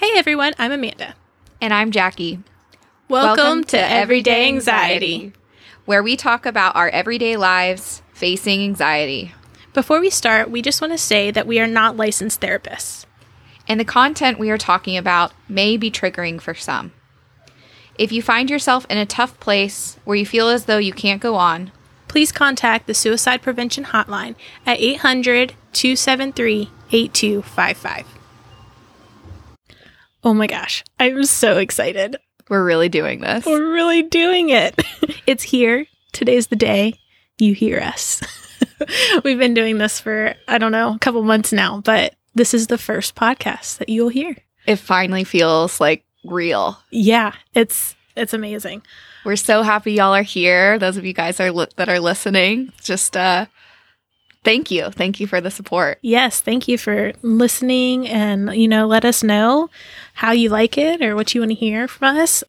Hey everyone, I'm Amanda. And I'm Jackie. Welcome, to, Everyday Anxiety. where we talk about our everyday lives facing anxiety. Before we start, we just want to say that we are not licensed therapists. And the content we are talking about may be triggering for some. If you find yourself in a tough place where you feel as though you can't go on, Please contact the Suicide Prevention Hotline at 800 273 8255. Oh my gosh, I'm so excited. we're really doing this. We're really doing it. it's here. Today's the day you hear us. We've been doing this for, I don't know, a couple months now, but this is the first podcast that you'll hear. It finally feels like real. Yeah, it's it's amazing. We're so happy y'all are here. Those of you guys are li- that are listening, just uh thank you. Thank you for the support. Yes, thank you for listening and you know, let us know how you like it or what you want to hear from us.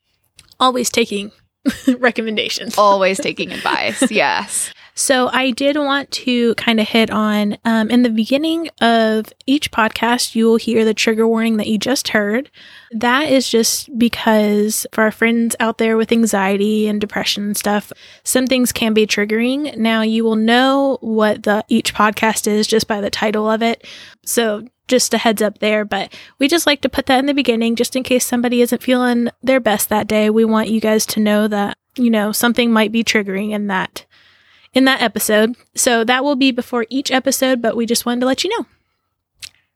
Always taking recommendations. Always taking advice. Yes. So I did want to kind of hit on um, in the beginning of each podcast, you will hear the trigger warning that you just heard. That is just because for our friends out there with anxiety and depression and stuff, some things can be triggering. Now you will know what the each podcast is just by the title of it. So just a heads up there, but we just like to put that in the beginning just in case somebody isn't feeling their best that day. We want you guys to know that, you know, something might be triggering in that in that episode. So that will be before each episode, but we just wanted to let you know.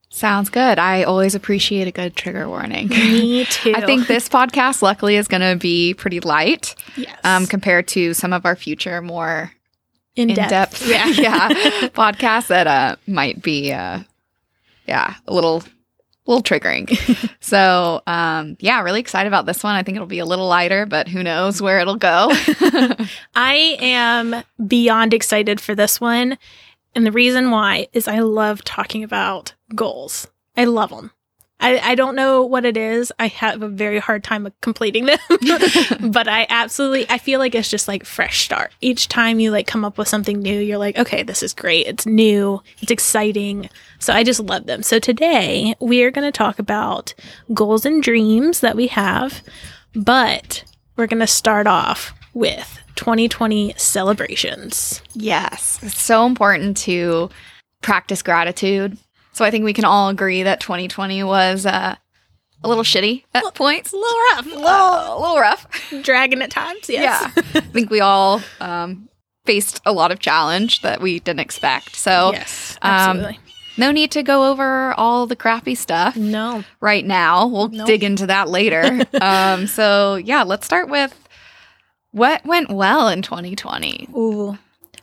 Sounds good. I always appreciate a good trigger warning. Me too. I think this podcast, luckily, is going to be pretty light yes. um, compared to some of our future more in depth, yeah, yeah, podcasts that uh, might be, uh, yeah, a little, little triggering. so, um, yeah, really excited about this one. I think it'll be a little lighter, but who knows where it'll go. I am beyond excited for this one. And the reason why is I love talking about goals. I love them. I, I don't know what it is. I have a very hard time completing them, but I absolutely, I feel like it's just like fresh start. Each time you like come up with something new, you're like, okay, this is great. It's new. It's exciting. So I just love them. So today we are going to talk about goals and dreams that we have, but we're going to start off with 2020 celebrations. yes, it's so important to practice gratitude. So I think we can all agree that 2020 was uh, a little shitty at points. A little rough, a little Uh, a little rough. dragging at times. Yes. Yeah. I think we all um, faced a lot of challenge that we didn't expect. So, yes. um, Absolutely. no need to go over all the crappy stuff no. right now. We'll Nope. dig into that later. um, so, yeah, let's start with what went well in 2020. Ooh. Um,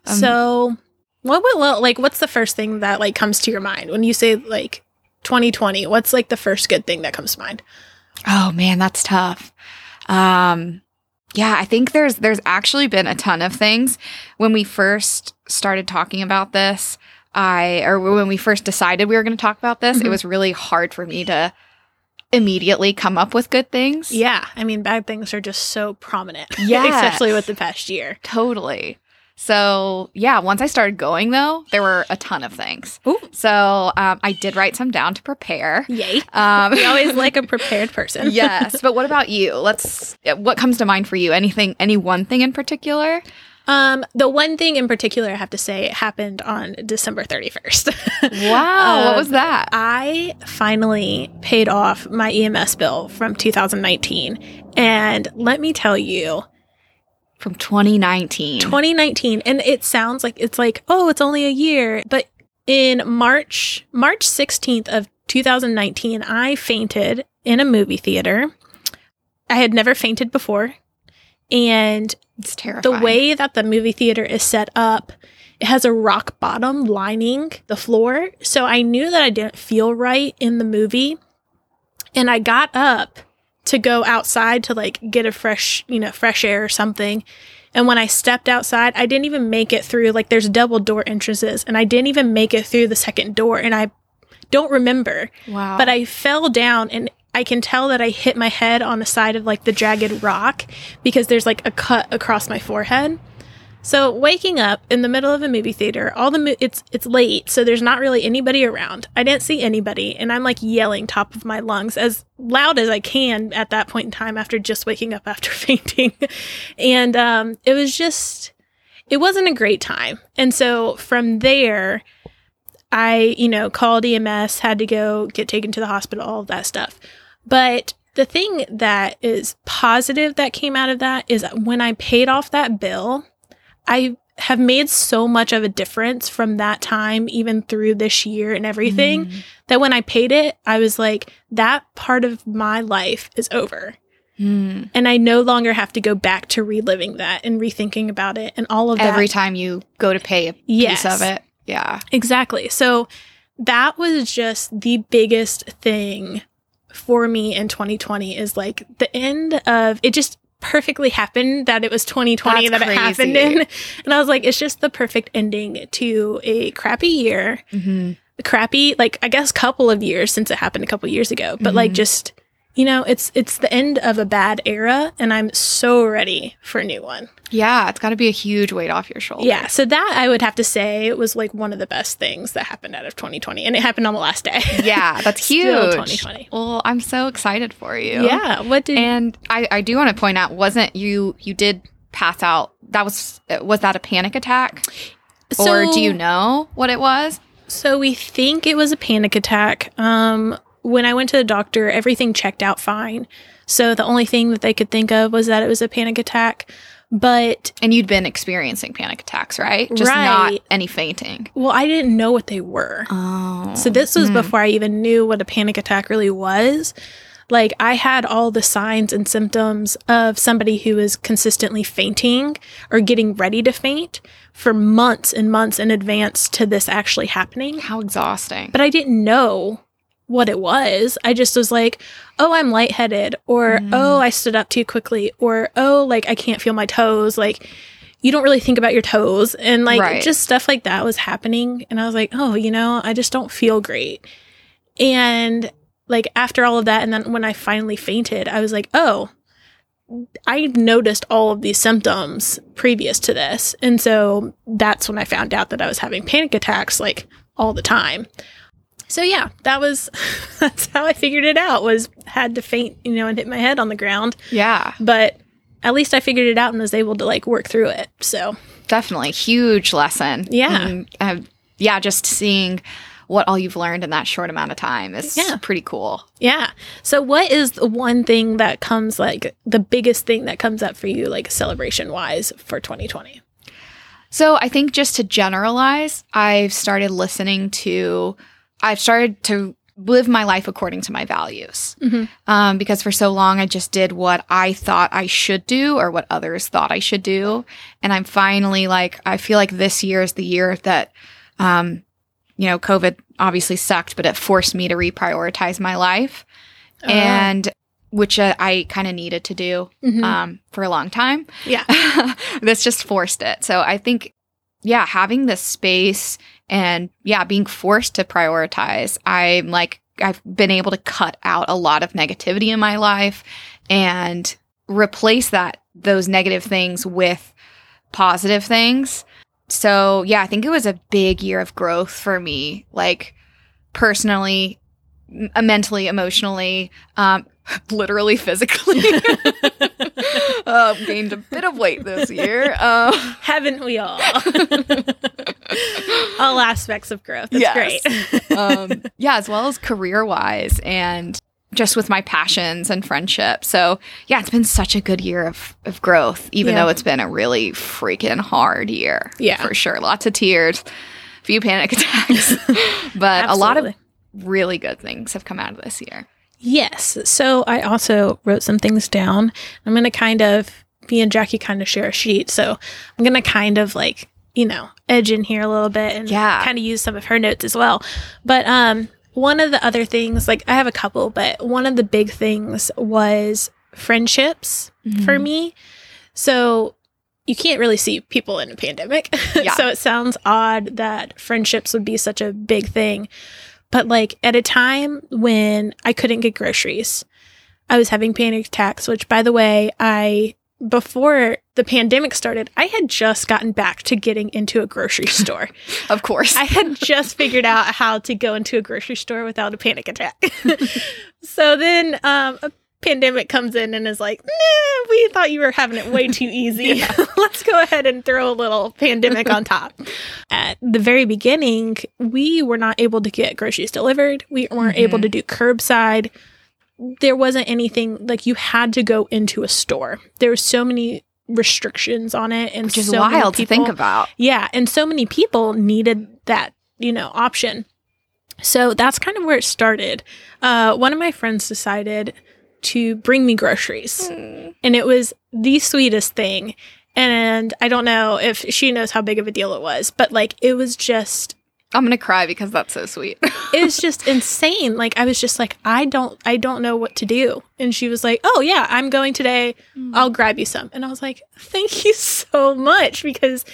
so, what would well, like? What's the first thing that like comes to your mind when you say like 2020? What's like the first good thing that comes to mind? Oh man, that's tough. Um, yeah, I think there's there's actually been a ton of things when we first started talking about this. I or when we first decided we were going to talk about this, it Mhm. was really hard for me to immediately come up with good things. Yeah, I mean, bad things are just so prominent. Yeah, especially with the past year. totally. So yeah, once I started going though, there were a ton of things. Ooh. So um, I did write some down to prepare. Yay! Um, We always like a prepared person. yes, but what about you? Let's. What comes to mind for you? Anything? Any one thing in particular? Um, the one thing in particular I have to say happened on December 31st. Wow, what Uh, was that? I finally paid off my EMS bill from 2019. And let me tell you, From 2019. 2019, and it sounds like it's like, oh, it's only a year. But in March, March 16th of 2019, I fainted in a movie theater. I had never fainted before. And it's terrifying. the way that the movie theater is set up, it has a rock bottom lining the floor. So I knew that I didn't feel right in the movie. And I got up to go outside to like get a fresh, you know, fresh air or something. And when I stepped outside, I didn't even make it through like there's double door entrances and I didn't even make it through the second door and I don't remember. wow. But I fell down and I can tell that I hit my head on the side of like the jagged rock because there's like a cut across my forehead. So waking up in the middle of a movie theater, all the mo- it's it's late, so there's not really anybody around. I didn't see anybody, and I'm like yelling top of my lungs as loud as I can at that point in time after just waking up after fainting, and um, it was just it wasn't a great time. And so from there, I you know called EMS, had to go get taken to the hospital, all of that stuff, but the thing that is positive that came out of that is when I paid off that bill, I have made so much of a difference from that time, even through this year and everything, Mm. that when I paid it, I was like, that part of my life is over. Mm. And I no longer have to go back to reliving that and rethinking about it and all of that. Every time you go to pay a Yes. piece of it. Yeah. Exactly. So that was just the biggest thing for me in 2020 is like the end of it just perfectly happened that it was 2020 That's that it happened in. And I was like, it's just the perfect ending to a crappy year. Mm-hmm. Crappy, like I guess couple of years since it happened a couple years ago. But like Mhm. just you know, it's it's the end of a bad era and I'm so ready for a new one. Yeah. It's got to be a huge weight off your shoulder. Yeah, so that I would have to say was like one of the best things that happened out of 2020, and it happened on the last day. Yeah. That's huge. 2020. Well, I'm so excited for you. Yeah. What did? And I, I do want to point out, wasn't you, you did pass out. That was, was that a panic attack? or do you know what it was? So we think it was a panic attack. Um, when I went to the doctor, everything checked out fine. So the only thing that they could think of was that it was a panic attack. But And you'd been experiencing panic attacks, right? Just not any fainting. well, I didn't know what they were. Oh. So this was Hmm. before I even knew what a panic attack really was. Like I had all the signs and symptoms of somebody who is consistently fainting or getting ready to faint for months and months in advance to this actually happening. How exhausting. But I didn't know what it was. I just was like, "Oh, I'm lightheaded," or Mm. "Oh, I stood up too quickly," or "Oh, like I can't feel my toes." Like you don't really think about your toes and like Right. just stuff like that was happening and I was like, "Oh, you know, I just don't feel great." And like after all of that and then when I finally fainted, I was like, "Oh, I noticed all of these symptoms previous to this." And so that's when I found out that I was having panic attacks like all the time. So yeah, that was that's how I figured it out was had to faint, you know, and hit my head on the ground, yeah, but at least I figured it out and was able to like work through it. So, definitely. Huge lesson. Yeah. And, uh, yeah, just seeing what all you've learned in that short amount of time is Yeah. pretty cool. yeah. So what is the one thing that comes like the biggest thing that comes up for you like celebration wise for 2020? So I think just to generalize, I've started listening to, I've started to live my life according to my values. Mhm. Um, because for so long I just did what I thought I should do or what others thought I should do. And I'm finally like, I feel like this year is the year that, um, you know, COVID obviously sucked, but it forced me to reprioritize my life. Oh. And which uh, I kind of needed to do Mhm. um, for a long time yeah. this just forced it. So I think, yeah, having this space and yeah, being forced to prioritize, I'm like, I've been able to cut out a lot of negativity in my life and replace that, those negative things with positive things. So yeah, I think it was a big year of growth for me, like personally, mentally, emotionally, um, literally, physically. um, gained a bit of weight this year. Um, Haven't we all? all aspects of growth. That's Yes. great. um, yeah, as well as career wise and just with my passions and friendship. So yeah, it's been such a good year of, of growth, even Yeah. though it's been a really freaking hard year. Yeah. For sure. Lots of tears, few panic attacks, but a lot of really good things have come out of this year. Yes. So I also wrote some things down. I'm going to kind of, me and Jackie kind of share a sheet. So I'm going to kind of like, you know, edge in here a little bit and Yeah. kind of use some of her notes as well. But um, one of the other things, like I have a couple, but one of the big things was friendships for Mm-hmm. me. So you can't really see people in a pandemic. Yeah. so it sounds odd that friendships would be such a big thing. But like at a time when I couldn't get groceries, I was having panic attacks, which by the way, I before the pandemic started, I had just gotten back to getting into a grocery store. Of course. I had just figured out how to go into a grocery store without a panic attack. so then um, a pandemic comes in and is like, nah, we thought you were having it way too easy. Let's go ahead and throw a little pandemic on top. At the very beginning, we were not able to get groceries delivered. We weren't able to do curbside. There wasn't anything like you had to go into a store. There were so many restrictions on it and Which is so wild to think about. yeah, and so many people needed that, you know, option. So that's kind of where it started. Uh, one of my friends decided to bring me groceries, and it was the sweetest thing. And I don't know if she knows how big of a deal it was, but like it was just I'm gonna cry because that's so sweet. it was just insane. Like I was just like, I don't I don't know what to do. And she was like, Oh yeah, I'm going today. I'll grab you some. And I was like, Thank you so much because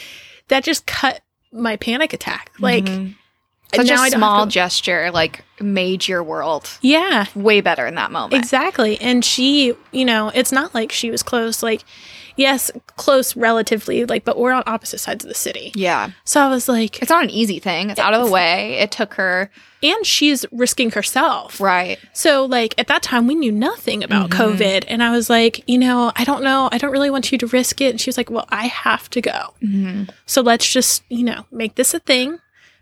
that just cut my panic attack. Like Mhm. Such now a small to- gesture like made your world Yeah, way better in that moment. exactly. And she, you know, it's not like she was close. Like, yes, close relatively, like, but we're on opposite sides of the city. Yeah. So I was like, It's not an easy thing. It's out of the way. It took her and she's risking herself. right. So, like, at that time, we knew nothing about Mhm. COVID. And I was like, you know, I don't know. I don't really want you to risk it. And she was like, well, I have to go. Mhm. So let's just, you know, make this a thing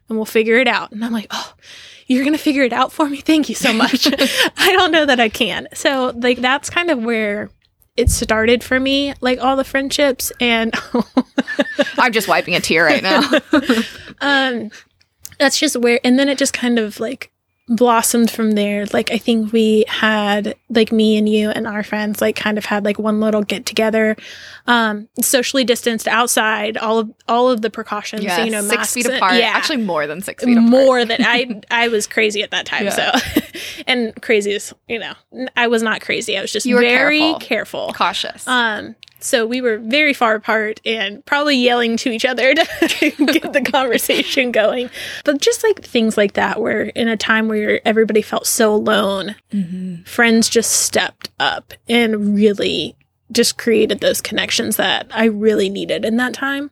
and we'll figure it out. And I'm like, oh, you're going to figure it out for me? Thank you so much. I don't know that I can. So, like, that's kind of where it started for me, like all the friendships. And I'm just wiping a tear right now. um, that's just where, and then it just kind of like blossomed from there. Like, I think we had, like, me and you and our friends, like, kind of had like one little get together, um, socially distanced outside, all of, all of the precautions, Yes, you know, six feet and- apart. Yeah. Actually, more than six feet apart. more than I I was crazy at that time. Yeah. So and crazy is, you know, I was not crazy. I was just You were very careful. careful. cautious. Um so we were very far apart and probably yelling to each other to get the conversation going. But just like things like that where in a time where everybody felt so alone, Mhm. friends just stepped up and really just created those connections that I really needed in that time.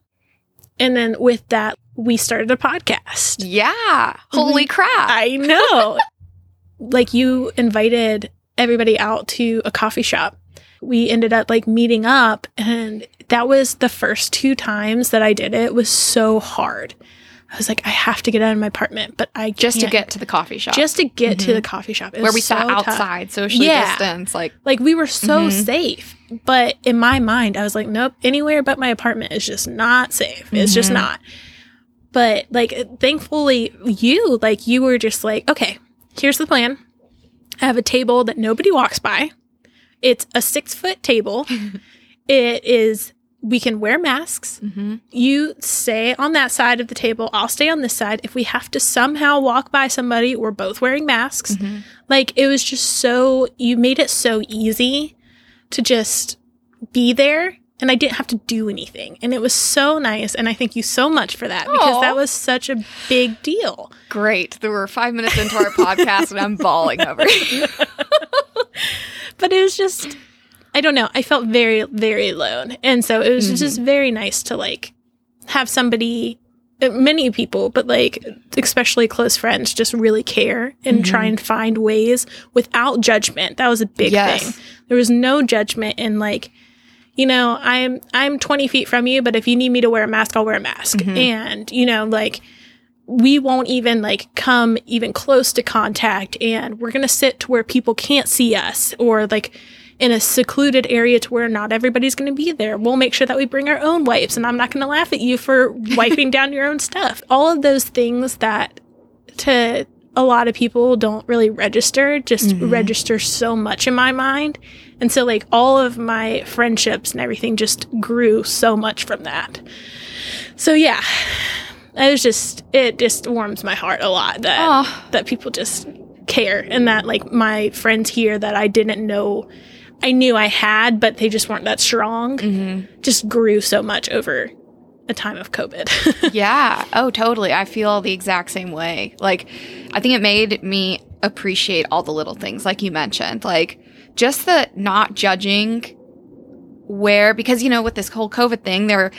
And then with that, we started a podcast. Yeah. Holy crap. I know. like you invited everybody out to a coffee shop. We ended up like meeting up and that was the first two times that I did it it was so hard. I was like, I have to get out of my apartment, but I just to can't. get to the coffee shop. just to get to Mhm. the coffee shop. It where was we sat so tough. outside, socially Yeah. distance. Like, Like we were so Mhm. safe, but in my mind, I was like, nope, anywhere but my apartment is just not safe. It's just Mhm. not. But like, thankfully, you like you were just like, okay, here's the plan. I have a table that nobody walks by. It's a six foot table. it is. We can wear masks. mhm. You stay on that side of the table. I'll stay on this side. If we have to somehow walk by somebody, we're both wearing masks. Mhm. Like it was just so you made it so easy to just be there and I didn't have to do anything. And it was so nice and I thank you so much for that because that was such a big deal. great. There were five minutes into our podcast and I'm bawling over it. But it was just I don't know, I felt very very alone. And so it was Mhm. just very nice to like have somebody uh, many people, but like especially close friends just really care and Mhm. try and find ways without judgment. That was a big Yes. thing. There was no judgment in like you know, I'm I'm 20 feet from you, but if you need me to wear a mask, I'll wear a mask. Mhm. And, you know, like we won't even like come even close to contact and we're going to sit to where people can't see us or like in a secluded area to where not everybody's going to be there. We'll make sure that we bring our own wipes and I'm not going to laugh at you for wiping down your own stuff. All of those things that to a lot of people don't really register just Mhm. register so much in my mind. And so like all of my friendships and everything just grew so much from that. So yeah. It was just it just warms my heart a lot that Oh, that people just care and that like my friends here that I didn't know I knew I had but they just weren't that strong mhm. just grew so much over a time of COVID. yeah. Oh, totally. I feel the exact same way. Like, I think it made me appreciate all the little things, like you mentioned, like just the not judging where because you know with this whole COVID thing, there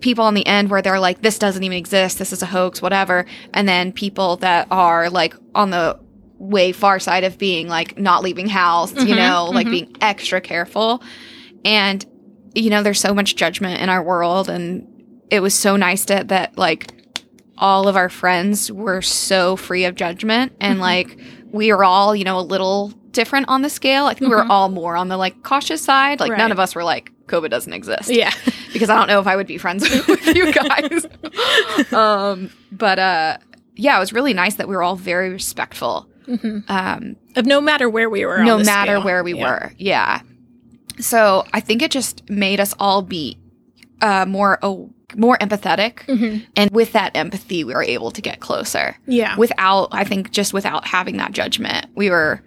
people on the end where they're like, this doesn't even exist, this is a hoax, whatever, and then people that are like on the way far side of being like not leaving house, you Mhm, know, like mhm. being extra careful, and you know, there's so much judgment in our world, and it was so nice to, that like all of our friends were so free of judgment and Mhm. like we are all you know a little different on the scale i think we were Mhm. all more on the like cautious side like Right. none of us were like covid doesn't exist Yeah. because i don't know if i would be friends with you guys um but uh yeah it was really nice that we were all very respectful hmm um Of no matter where we were. no matter scale. where we Yeah. were yeah so i think it just made us all be uh more oh, more empathetic Mhm. and with that empathy we were able to get closer Yeah. without i think just without having that judgment we were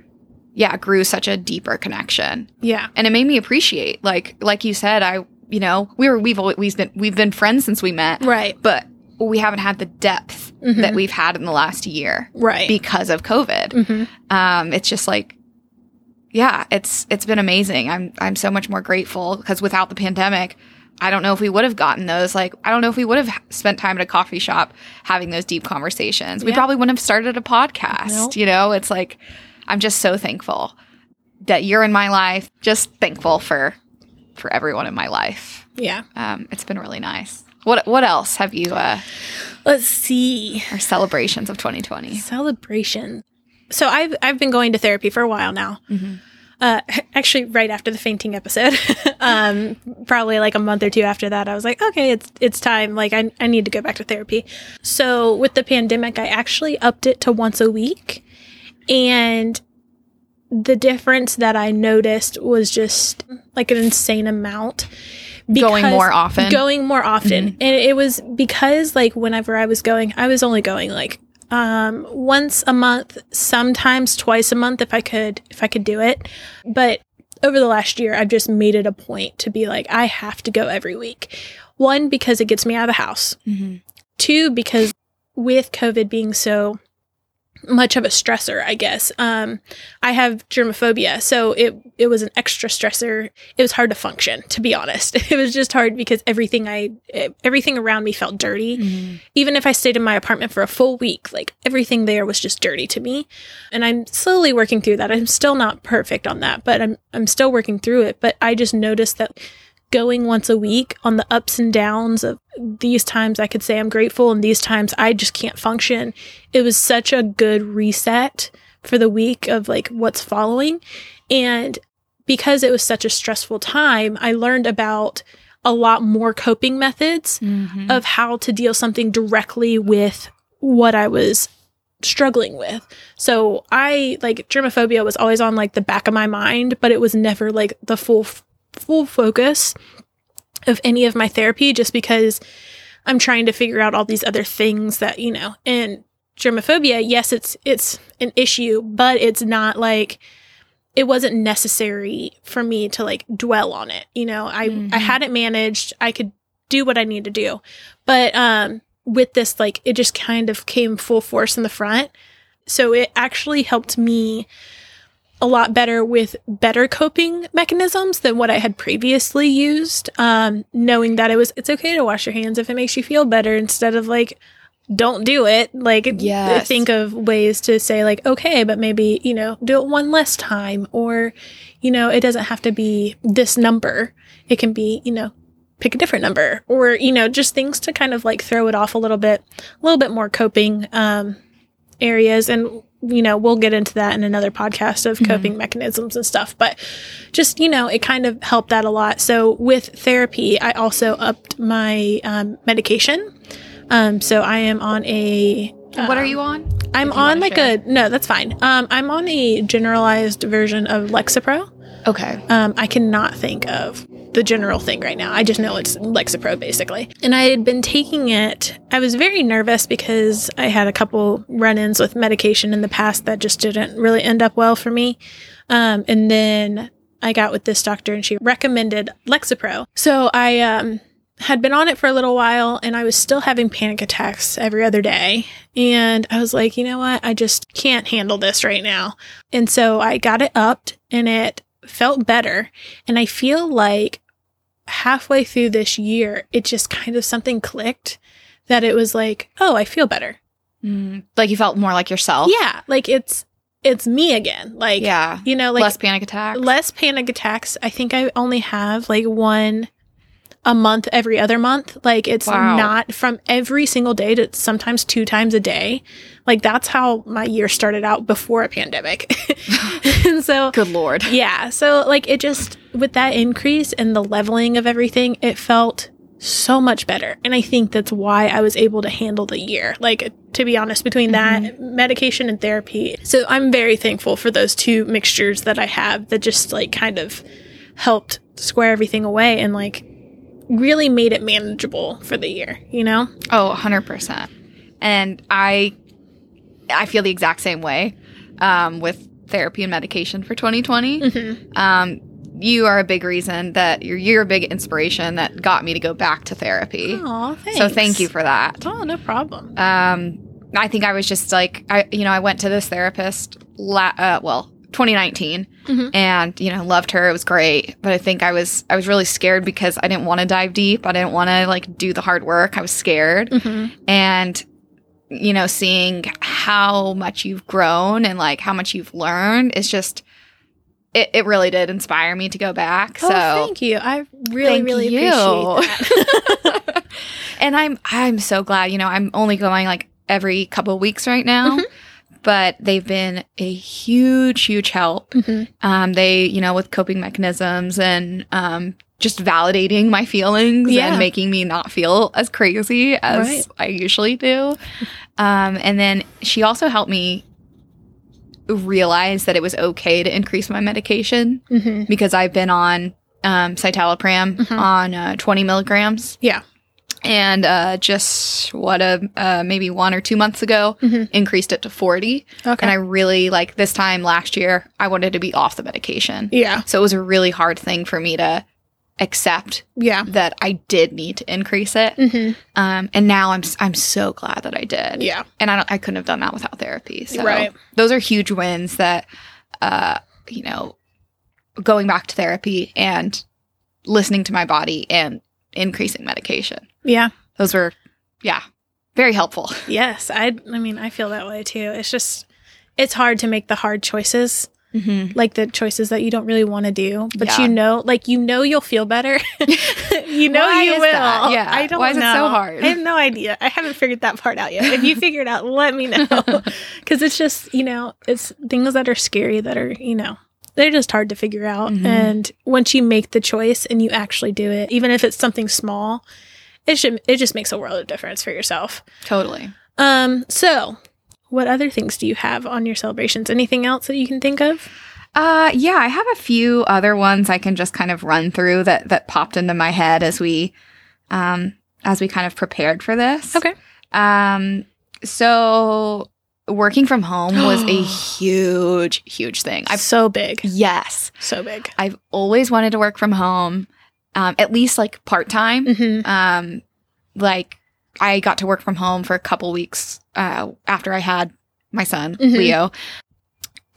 yeah grew such a deeper connection yeah. and it made me appreciate like like you said i you know we were we've always been we've been friends since we met Right. but we haven't had the depth Mhm. that we've had in the last year Right. because of covid hmm um it's just like yeah it's it's been amazing i'm i'm so much more grateful because without the pandemic i don't know if we would have gotten those like i don't know if we would have spent time at a coffee shop having those deep conversations we Yeah. probably wouldn't have started a podcast Nope. you know it's like i'm just so thankful that you're in my life just thankful for for everyone in my life Yeah. um it's been really nice what what else have you uh Let's see. our celebrations of 2020 Celebration. So I've I've been going to therapy for a while now. Mhm. Uh, actually, right after the fainting episode, um, probably like a month or two after that, I was like, okay, it's it's time. Like I I need to go back to therapy. So with the pandemic, I actually upped it to once a week, and the difference that I noticed was just like an insane amount. Going more often? Going more often. And it was because like whenever I was going, I was only going like um once a month, sometimes twice a month if I could if I could do it. But over the last year, I've just made it a point to be like I have to go every week. One because it gets me out of the house. Mhm. Two because with COVID being so much of a stressor, I guess. Um, I have germophobia, so it it was an extra stressor. It was hard to function, to be honest. It was just hard because everything I everything around me felt dirty. Mhm. Even if I stayed in my apartment for a full week, like everything there was just dirty to me. And I'm slowly working through that. I'm still not perfect on that, but I'm I'm still working through it. But I just noticed that going once a week on the ups and downs of these times I could say I'm grateful and these times I just can't function. It was such a good reset for the week of like what's following. And because it was such a stressful time, I learned about a lot more coping methods Mhm. of how to deal something directly with what I was struggling with. So I like germophobia was always on like the back of my mind, but it was never like the full full focus of any of my therapy just because I'm trying to figure out all these other things that, you know, and germophobia, yes, it's it's an issue, but it's not like it wasn't necessary for me to like dwell on it. You know, I Mhm. I had it managed. I could do what I need to do. But um with this like it just kind of came full force in the front. So it actually helped me a lot better with better coping mechanisms than what I had previously used. Um, knowing that it was it's okay to wash your hands if it makes you feel better instead of like don't do it. Like Yes. think of ways to say like okay, but maybe, you know, do it one less time or you know, it doesn't have to be this number. It can be, you know, pick a different number or you know, just things to kind of like throw it off a little bit, a little bit more coping um areas and you know we'll get into that in another podcast of coping mechanisms and stuff but just you know it kind of helped that a lot. So with therapy i also upped my um, medication. Um, so i am on a what are um, you on? I'm on like share. a no that's fine. Um, i'm on a generalized version of lexapro. Okay. Um, I cannot think of the general thing right now. I just know it's Lexapro basically. And I had been taking it. I was very nervous because I had a couple run ins with medication in the past that just didn't really end up well for me. Um, and then I got with this doctor and she recommended Lexapro. So I um, had been on it for a little while and I was still having panic attacks every other day. And I was like, you know what? I just can't handle this right now. And so I got it upped and it felt better. And I feel like halfway through this year, it just kind of something clicked that it was like, oh, I feel better. Mm, like you felt more like yourself. Yeah. Like it's, it's me again. Like, Yeah. you know, like Less panic attacks. less panic attacks. I think I only have like one a month every other month. Like it's Wow. not from every single day to sometimes two times a day. Like that's how my year started out before a pandemic. and so Good lord. yeah, so like it just with that increase and the leveling of everything, it felt so much better. And I think that's why I was able to handle the year. Like to be honest, between that mm-hmm. medication and therapy. So I'm very thankful for those two mixtures that I have that just like kind of helped square everything away and like really made it manageable for the year, you know? Oh, 100%. And I I feel the exact same way um, with therapy and medication for 2020. Mm-hmm. Um, you are a big reason that you're, you're a big inspiration that got me to go back to therapy. Oh, thanks. so thank you for that. Oh, no problem. Um, I think I was just like, I, you know, I went to this therapist, la- uh, well, 2019 Mhm. and, you know, loved her. It was great. But I think I was, I was really scared because I didn't want to dive deep. I didn't want to like do the hard work. I was scared. Mhm. And, you know, seeing how much you've grown and like how much you've learned is just, it, it really did inspire me to go back. Oh, so thank you. I really, really you. appreciate that. and I'm I'm so glad. You know, I'm only going like every couple of weeks right now, Mhm. But they've been a huge, huge help. Mhm. Um, they, you know, with coping mechanisms and um, just validating my feelings Yeah. and making me not feel as crazy as Right. I usually do. Um, and then she also helped me realize that it was okay to increase my medication Mhm. because I've been on um, citalopram Mhm. on uh, 20 milligrams. Yeah. And uh, just what a uh, maybe one or two months ago, Mhm. increased it to 40. Okay. And I really like this time last year, I wanted to be off the medication. yeah. So it was a really hard thing for me to accept Yeah. that I did need to increase it. hmm Um, and now I'm I'm so glad that I did. Yeah. And I don't, I couldn't have done that without therapy. So Right. those are huge wins that, uh, you know, going back to therapy and listening to my body and increasing medication. Yeah. Those were, yeah, very helpful. Yes. I I mean, I feel that way too. It's just it's hard to make the hard choices, Mm-hmm. like the choices that you don't really want to do, but Yeah. you know, like you know you'll feel better. you know Why you will. that? Yeah. I don't Why is it know. so hard? I have no idea. I haven't figured that part out yet. If you figure it out, let me know. Cuz it's just, you know, it's things that are scary that are, you know, they're just hard to figure out. Mhm. And once you make the choice and you actually do it, even if it's something small, it should it just makes a world of difference for yourself. Totally. Um, so what other things do you have on your celebrations? Anything else that you can think of? Uh, yeah, I have a few other ones I can just kind of run through that that popped into my head as we, um, as we kind of prepared for this. Okay. Um, so working from home was a huge, huge thing. I've so big. yes, So big. I've always wanted to work from home, um, at least like part time. Mm-hmm. Um, like I got to work from home for a couple weeks uh, after I had my son Mhm. Leo,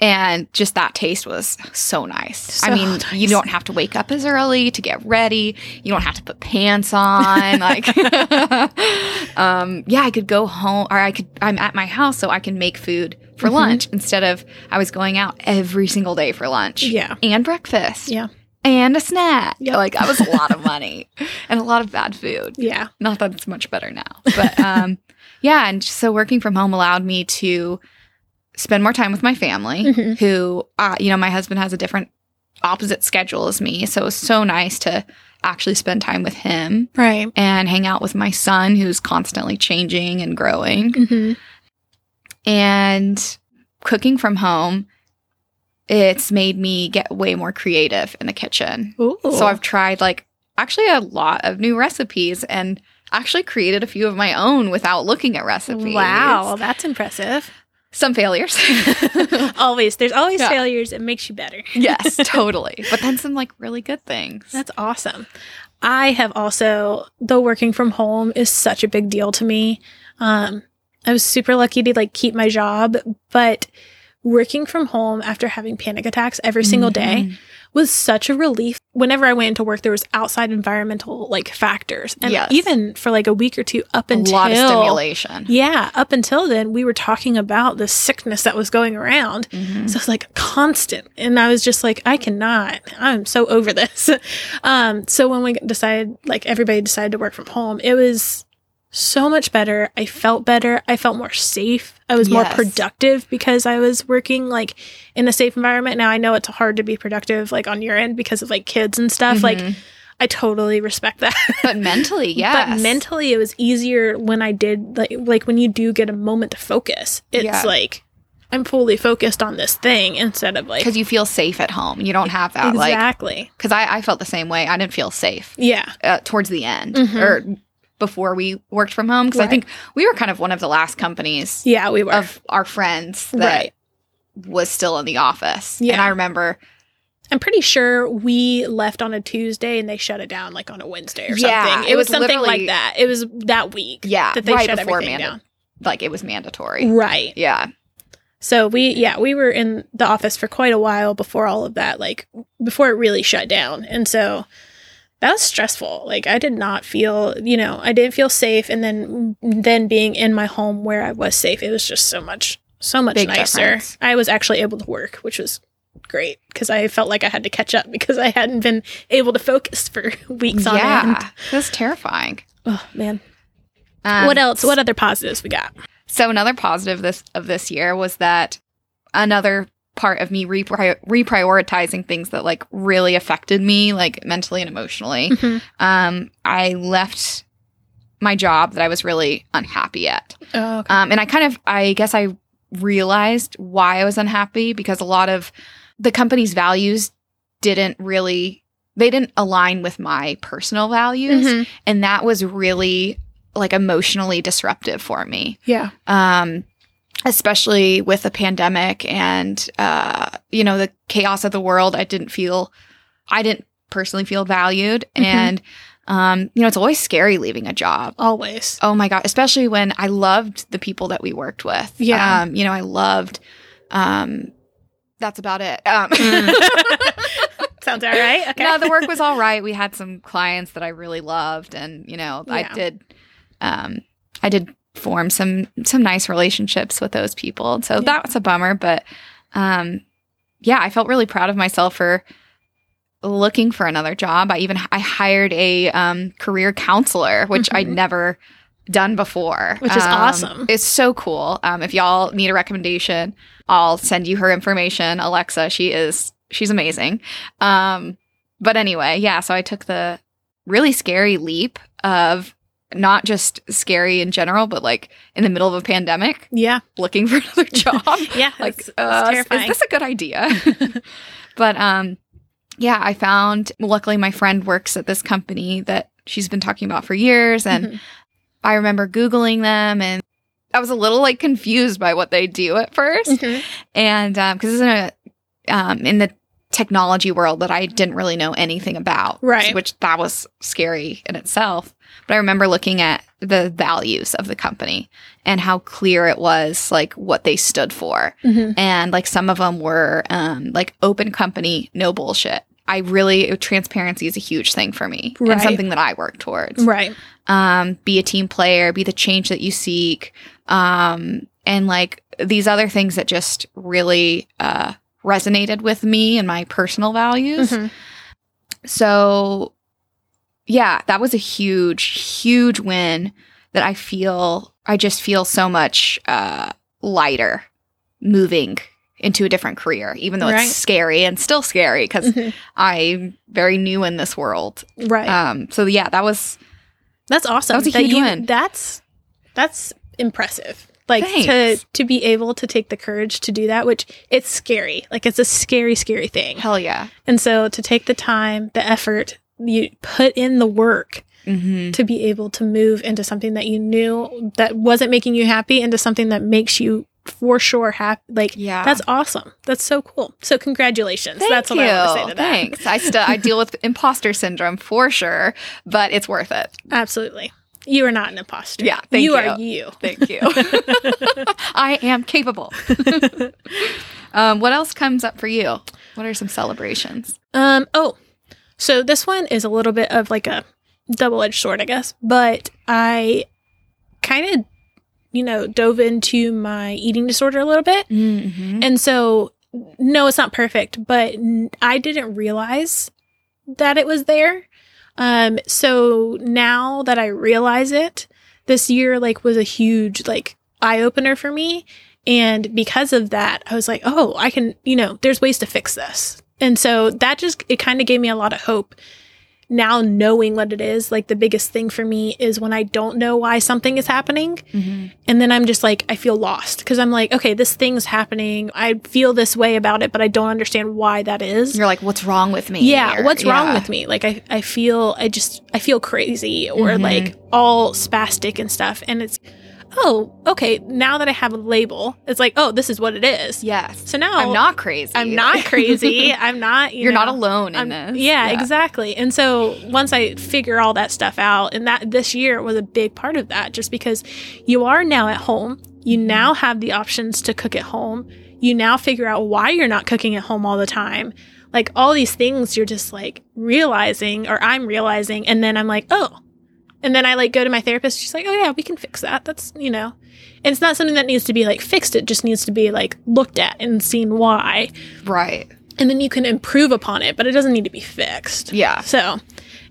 and just that taste was so nice. I mean, nice. you don't have to wake up as early to get ready. You don't have to put pants on. like, um, yeah, I could go home, or I could. I'm at my house, so I can make food for Mhm. lunch instead of I was going out every single day for lunch Yeah. and breakfast Yeah. and a snack. Yep. Like that was a lot of money and a lot of bad food. Yeah. Not that it's much better now, but um, yeah. And so working from home allowed me to spend more time with my family. Mhm. Who, uh, you know, my husband has a different, opposite schedule as me, so it was so nice to actually spend time with him Right. and hang out with my son, who's constantly changing and growing Mm-hmm. and cooking from home. It's made me get way more creative in the kitchen. Ooh. So I've tried like actually a lot of new recipes and actually created a few of my own without looking at recipes. Wow, that's impressive. Some failures. always. There's always Yeah. failures. It makes you better. yes, totally. But then some like really good things. That's awesome. I have also, though working from home is such a big deal to me. Um, I was super lucky to like keep my job, but working from home after having panic attacks every single day Mhm. Was such a relief. Whenever I went into work, there was outside environmental like factors. And Yes. even for like a week or two up A until lot of stimulation. Yeah, up until then, we were talking about the sickness that was going around. Mhm. So it's like constant. And I was just like, I cannot. I'm so over this. um, so when we decided, like everybody decided to work from home, it was so much better. I felt better. I felt more safe. I was more productive because I was working like in a safe environment. Now I know it's hard to be productive like on your end because of like kids and stuff. Like Mhm. I totally respect that. but mentally, yes. But mentally, it was easier when I did like like when you do get a moment to focus. It's Yeah. like I'm fully focused on this thing instead of like because you feel safe at home. You don't have that exactly. because I, I felt the same way. I didn't feel safe yeah. uh, towards the end Mhm. or before we worked from home because I think we were kind of one of the last companies Yeah, we were. of our friends that Right. was still in the office. Yeah. And I remember, I'm pretty sure we left on a Tuesday and they shut it down like on a Wednesday or Yeah, something. it It was was something like that. It was that week. yeah, That they right shut before everything manda- down. like it was mandatory. Right. Yeah. So we yeah, we were in the office for quite a while before all of that, like before it really shut down. And so that was stressful. Like I did not feel, you know, I didn't feel safe and then then being in my home where I was safe, it was just so much so much Big nicer. difference. I was actually able to work, which was great because I felt like I had to catch up because I hadn't been able to focus for weeks on end. yeah. Was terrifying. Oh man. Um, what else? What other positives we got? So another positive this of this year was that another part of me repri- reprioritizing things that like really affected me like mentally and emotionally. Mhm. Um, I left my job that I was really unhappy at. Oh, okay. Um, and I kind of, I guess I realized why I was unhappy because a lot of the company's values didn't really, they didn't align with my personal values. Mhm. And that was really like emotionally disruptive for me. Yeah. Um, especially with the pandemic and, uh, you know, the chaos of the world. I didn't feel, I didn't personally feel valued. Mhm. And, um, you know, it's always scary leaving a job. Always. Oh my god! Especially when I loved the people that we worked with. Yeah. um, you know, I loved. Um, that's about it. Um, Sounds all right. Okay. no, the work was all right. We had some clients that I really loved, and you know, Yeah. I did. Um, I did form some some nice relationships with those people, so Yeah. that was a bummer. But, um, yeah, I felt really proud of myself for looking for another job. I even I hired a um, career counselor, which I'd Mhm. never done before, Which is Um, awesome. It's so cool. Um, if y'all need a recommendation, I'll send you her information. Alexa, she is she's amazing. Um, but anyway, yeah. So I took the really scary leap of not just scary in general, but like in the middle of a pandemic, yeah. looking for another job Yeah. like it's, it's uh, terrifying. is this a good idea but um yeah i found luckily my friend works at this company that she's been talking about for years and Mhm. i remember googling them and i was a little like confused by what they do at 1st Mhm. and um because it's in a um in the technology world that i didn't really know anything about Right. which that was scary in itself but i remember looking at the values of the company and how clear it was like what they stood for Mhm. and like some of them were um like open company no bullshit i really transparency is a huge thing for me Right. and something that i work towards Right. um be a team player be the change that you seek um and like these other things that just really uh resonated with me and my personal values Mhm. so yeah that was a huge huge win that i feel i just feel so much uh lighter moving into a different career even though Right. it's scary and still scary because Mhm. i'm very new in this world Right. um so yeah that was that's awesome. that was a huge you, win. That's that's impressive. Like to to be able to take the courage to do that, which it's scary. Like it's a scary, scary thing. hell yeah And so to take the time, the effort, you put in the work mm-hmm. to be able to move into something that you knew that wasn't making you happy into something that makes you for sure happy. Like yeah that's awesome. That's so cool. So congratulations. Thank that's what you. I want to say to that. Thanks. I still I deal with imposter syndrome for sure, but it's worth it. Absolutely. You are not an imposter. Yeah, thank you you. are you. Thank you. I am capable. Um, what else comes up for you? What are some celebrations? Um, oh, so this one is a little bit of like a double edged sword, I guess, but I kind of, you know, dove into my eating disorder a little bit. Mm-hmm. And so, no, it's not perfect, but I didn't realize that it was there. Um, so now that I realize it, this year like was a huge like eye opener for me. And because of that, I was like, oh, I can, you know, there's ways to fix this. And so that just, it kind of gave me a lot of hope. Now knowing what it is, like the biggest thing for me is when I don't know why something is happening. Mm-hmm. And then I'm just like, I feel lost because I'm like, okay, this thing's happening. I feel this way about it, but I don't understand why that is. You're like, what's wrong with me? Yeah, Or- what's wrong with me? Like I, I feel I just I feel crazy or Mhm. like all spastic and stuff. And it's oh, okay, now that I have a label, it's like, oh, this is what it is. Yes. So now I'm not crazy. I'm not crazy. I'm not you You're not alone in I'm- this. Yeah, exactly. And so once I figure all that stuff out, and that this year was a big part of that, just because you are now at home, you Mm-hmm. now have the options to cook at home. You now figure out why you're not cooking at home all the time. Like all these things, you're just like realizing, or I'm realizing, and then I'm like, oh. And then I like go to my therapist. She's like, oh yeah, we can fix that. That's, you know, and it's not something that needs to be like fixed. It just needs to be like looked at and seen why Right. and then you can improve upon it, but it doesn't need to be fixed. Yeah. So,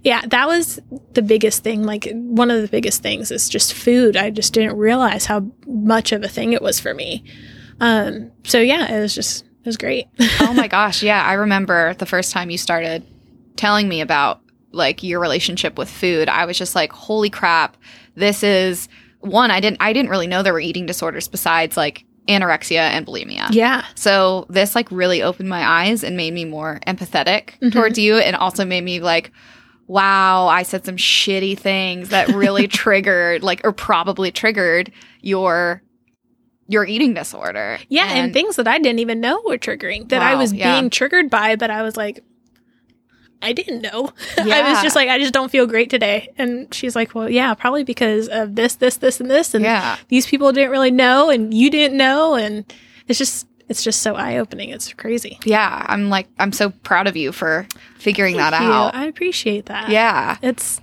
yeah, that was the biggest thing. Like, one of the biggest things is just food. I just didn't realize how much of a thing it was for me. Um, so, yeah, it was just, it was great. oh my gosh. Yeah. I remember the first time you started telling me about like your relationship with food. I was just like, holy crap. This is one, I didn't I didn't really know there were eating disorders besides like anorexia and bulimia. yeah. So this like really opened my eyes and made me more empathetic Mhm. towards you and also made me like wow, I said some shitty things that really triggered like or probably triggered your your eating disorder. Yeah. And, things that I didn't even know were triggering that I was yeah. being triggered by, but I was like, I didn't know. I was just like, I just don't feel great today. And she's like, well, yeah, probably because of this, this, this, and this. And yeah. these people didn't really know and you didn't know and it's just it's just so eye-opening it's crazy Yeah, I'm like I'm so proud of you for figuring that you. out. i appreciate that Yeah. it's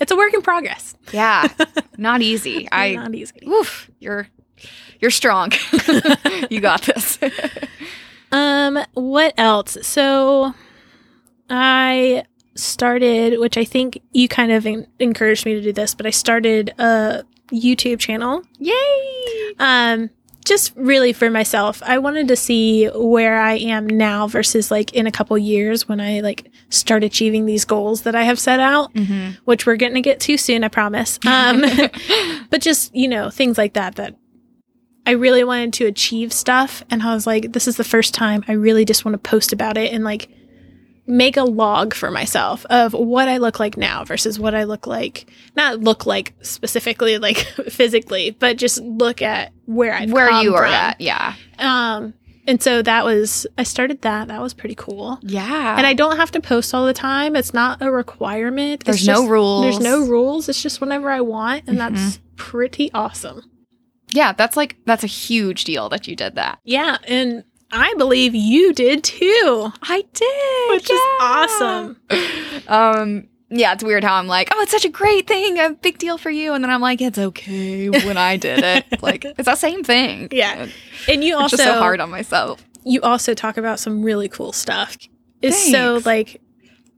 it's a work in progress Yeah. Not easy. I not easy oof, you're you're strong. you got this. um what else so i started which i think you kind of en- encouraged me to do this but i started a youtube channel Yay! um just really for myself i wanted to see where i am now versus like in a couple years when i like start achieving these goals that i have set out Mm-hmm. which we're going to get to soon i promise um but just you know things like that that i really wanted to achieve stuff and i was like this is the first time i really just want to post about it and like make a log for myself of what i look like now versus what i look like not look like specifically like physically but just look at where i Where you are from. at. Yeah. um and so that was i started that that was pretty cool Yeah. and I don't have to post all the time. It's not a requirement. It's There's no just- rules. There's no rules. It's just whenever I want, and Mm-hmm. that's pretty awesome. Yeah, that's like that's a huge deal that you did that. Yeah, and I believe you did too, I did. which is awesome. Um yeah, it's weird how I'm like, oh, it's such a great thing, a big deal for you, and then I'm like, it's okay when I did it. like, it's the same thing. Yeah. And you also just so hard on myself. you also talk about some really cool stuff. It's so like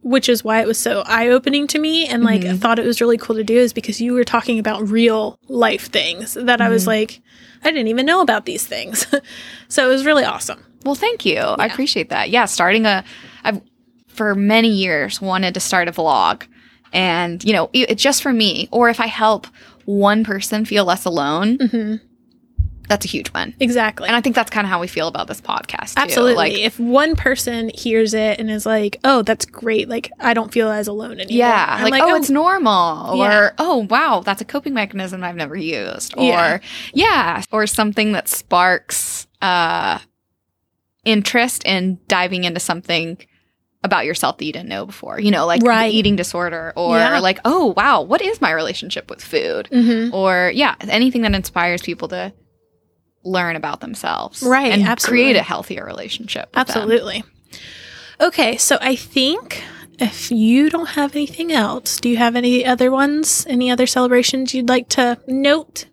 which is why it was so eye-opening to me and like I Mhm. thought it was really cool to do is because you were talking about real life things that I was Mhm. like I didn't even know about these things. so it was really awesome. Well, thank you. I appreciate that. Yeah, starting a, I've for many years wanted to start a vlog, and you know, it, it's just for me. Or if I help one person feel less alone, Mhm. That's a huge win. Exactly. And I think that's kind of how we feel about this podcast. Too. Absolutely. Like, if one person hears it and is like, "Oh, that's great," like I don't feel as alone anymore. yeah, I'm like, oh, it's normal, Yeah. or oh, wow, that's a coping mechanism I've never used, or Yeah. yeah, or something that sparks uh, interest in diving into something about yourself that you didn't know before. You know, like Right. eating disorder, or Yeah. like, oh, wow, what is my relationship with food? Mhm. Or yeah, anything that inspires people to learn about themselves. Right, And absolutely. create a healthier relationship. with them. Absolutely. Okay, so I think if you don't have anything else, do you have any other ones? Any other celebrations you'd like to note?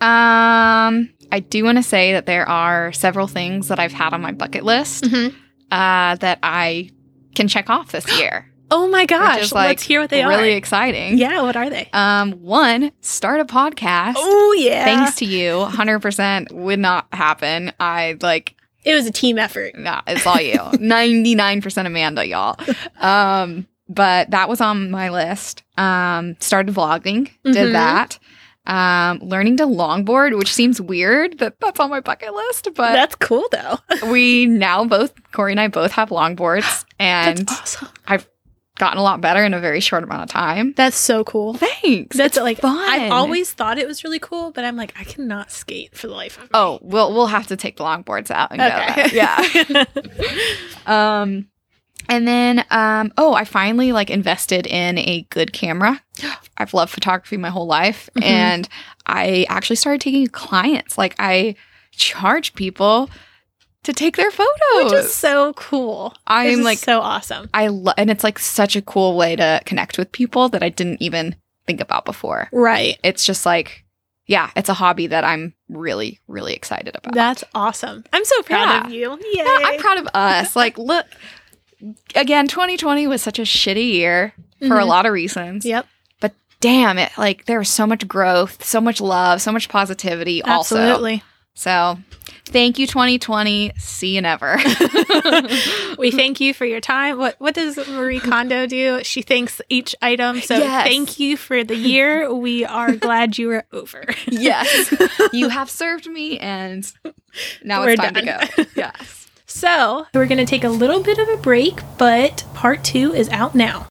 Um, I do want to say that there are several things that I've had on my bucket list Mhm. uh, that I can check off this year. Oh my gosh, like, let's hear what they really are. Really exciting. Yeah, what are they? Um, one, start a podcast. Oh yeah. Thanks to you, 100% would not happen. I like, It was a team effort. nah, it's all you. 99% Amanda, y'all. Um, but that was on my list. Um, started vlogging, did that. Um, learning to longboard, which seems weird that that's on my bucket list, but That's cool though. we now both, Corey and I both have longboards and That's awesome. Gotten a lot better in a very short amount of time. That's so cool. Thanks. That's It's like fun. I've always thought it was really cool, but I'm like I cannot skate for the life of me. Oh, we'll we'll have to take the longboards out and go. okay. there. Yeah. um and then um oh, I finally like invested in a good camera. I've loved photography my whole life Mhm. and I actually started taking clients. Like I charge people to take their photos. Which is so cool. I'm This is like so awesome. I lo- and it's like such a cool way to connect with people that I didn't even think about before. Right. It's just like yeah, it's a hobby that I'm really really excited about. That's awesome. I'm so proud Yeah. of you. Yay. Yeah, I'm proud of us. Like, look, again, 2020 was such a shitty year for a Mhm. lot of reasons. Yep. But damn it, like there was so much growth, so much love, so much positivity. Also, Absolutely. so thank you, 2020. See you never. we thank you for your time. What what does Marie Kondo do? She thanks each item. So Yes. thank you for the year. We are glad you are over. yes, you have served me, and now We're it's time done. to go. Yes. So we're gonna take a little bit of a break, but part two is out now.